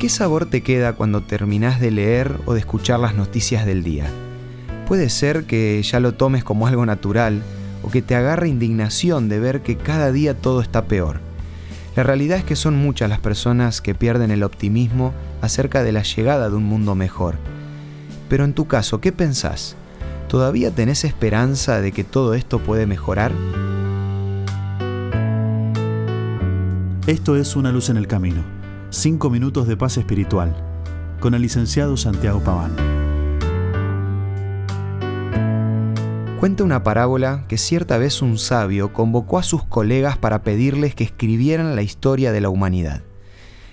¿Qué sabor te queda cuando terminás de leer o de escuchar las noticias del día? Puede ser que ya lo tomes como algo natural o que te agarre indignación de ver que cada día todo está peor. La realidad es que son muchas las personas que pierden el optimismo acerca de la llegada de un mundo mejor. Pero en tu caso, ¿qué pensás? ¿Todavía tenés esperanza de que todo esto puede mejorar? Esto es Una luz en el camino. Cinco minutos de paz espiritual. Con el licenciado Santiago Paván. Cuenta una parábola que cierta vez un sabio convocó a sus colegas para pedirles que escribieran la historia de la humanidad.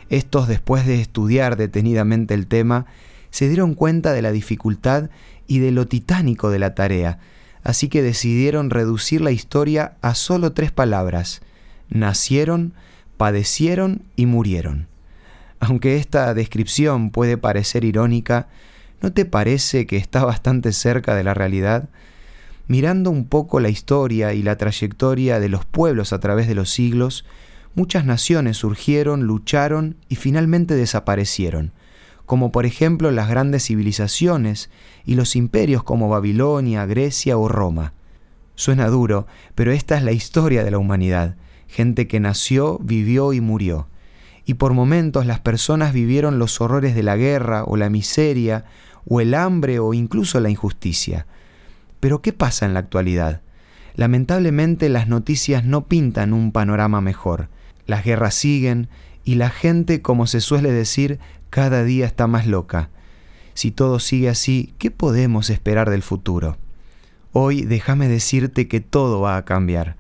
Estos, después de estudiar detenidamente el tema, se dieron cuenta de la dificultad y de lo titánico de la tarea, así que decidieron reducir la historia a solo tres palabras. Nacieron, padecieron y murieron. Aunque esta descripción puede parecer irónica, ¿no te parece que está bastante cerca de la realidad? Mirando un poco la historia y la trayectoria de los pueblos a través de los siglos, muchas naciones surgieron, lucharon y finalmente desaparecieron como por ejemplo las grandes civilizaciones y los imperios como Babilonia, Grecia o Roma. Suena duro, pero esta es la historia de la humanidad, gente que nació, vivió y murió. Y por momentos las personas vivieron los horrores de la guerra o la miseria o el hambre o incluso la injusticia. Pero ¿qué pasa en la actualidad? Lamentablemente las noticias no pintan un panorama mejor. Las guerras siguen y la gente, como se suele decir, cada día está más loca. Si todo sigue así, ¿qué podemos esperar del futuro? Hoy déjame decirte que todo va a cambiar.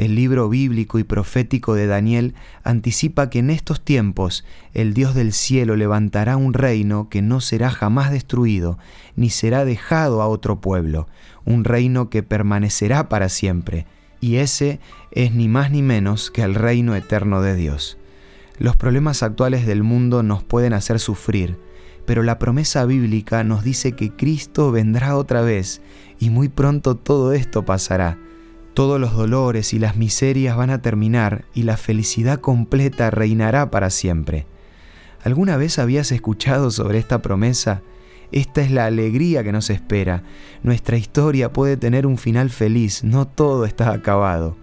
El libro bíblico y profético de Daniel anticipa que en estos tiempos el Dios del cielo levantará un reino que no será jamás destruido, ni será dejado a otro pueblo, un reino que permanecerá para siempre, y ese es ni más ni menos que el reino eterno de Dios. Los problemas actuales del mundo nos pueden hacer sufrir, pero la promesa bíblica nos dice que Cristo vendrá otra vez y muy pronto todo esto pasará. Todos los dolores y las miserias van a terminar y la felicidad completa reinará para siempre. ¿Alguna vez habías escuchado sobre esta promesa? Esta es la alegría que nos espera. Nuestra historia puede tener un final feliz, no todo está acabado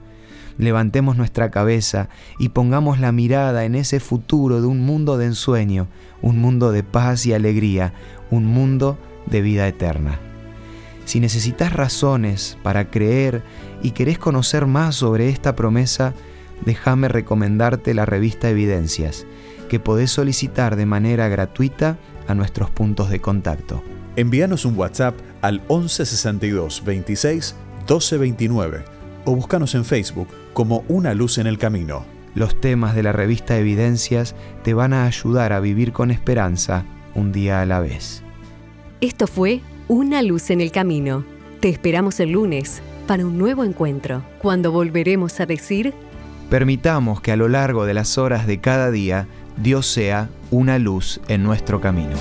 levantemos nuestra cabeza y pongamos la mirada en ese futuro de un mundo de ensueño, un mundo de paz y alegría, un mundo de vida eterna. Si necesitas razones para creer y querés conocer más sobre esta promesa, déjame recomendarte la revista Evidencias, que podés solicitar de manera gratuita a nuestros puntos de contacto. Envíanos un WhatsApp al 1162 26 1229 o búscanos en Facebook como una luz en el camino. Los temas de la revista Evidencias te van a ayudar a vivir con esperanza un día a la vez. Esto fue Una luz en el camino. Te esperamos el lunes para un nuevo encuentro, cuando volveremos a decir... Permitamos que a lo largo de las horas de cada día Dios sea una luz en nuestro camino.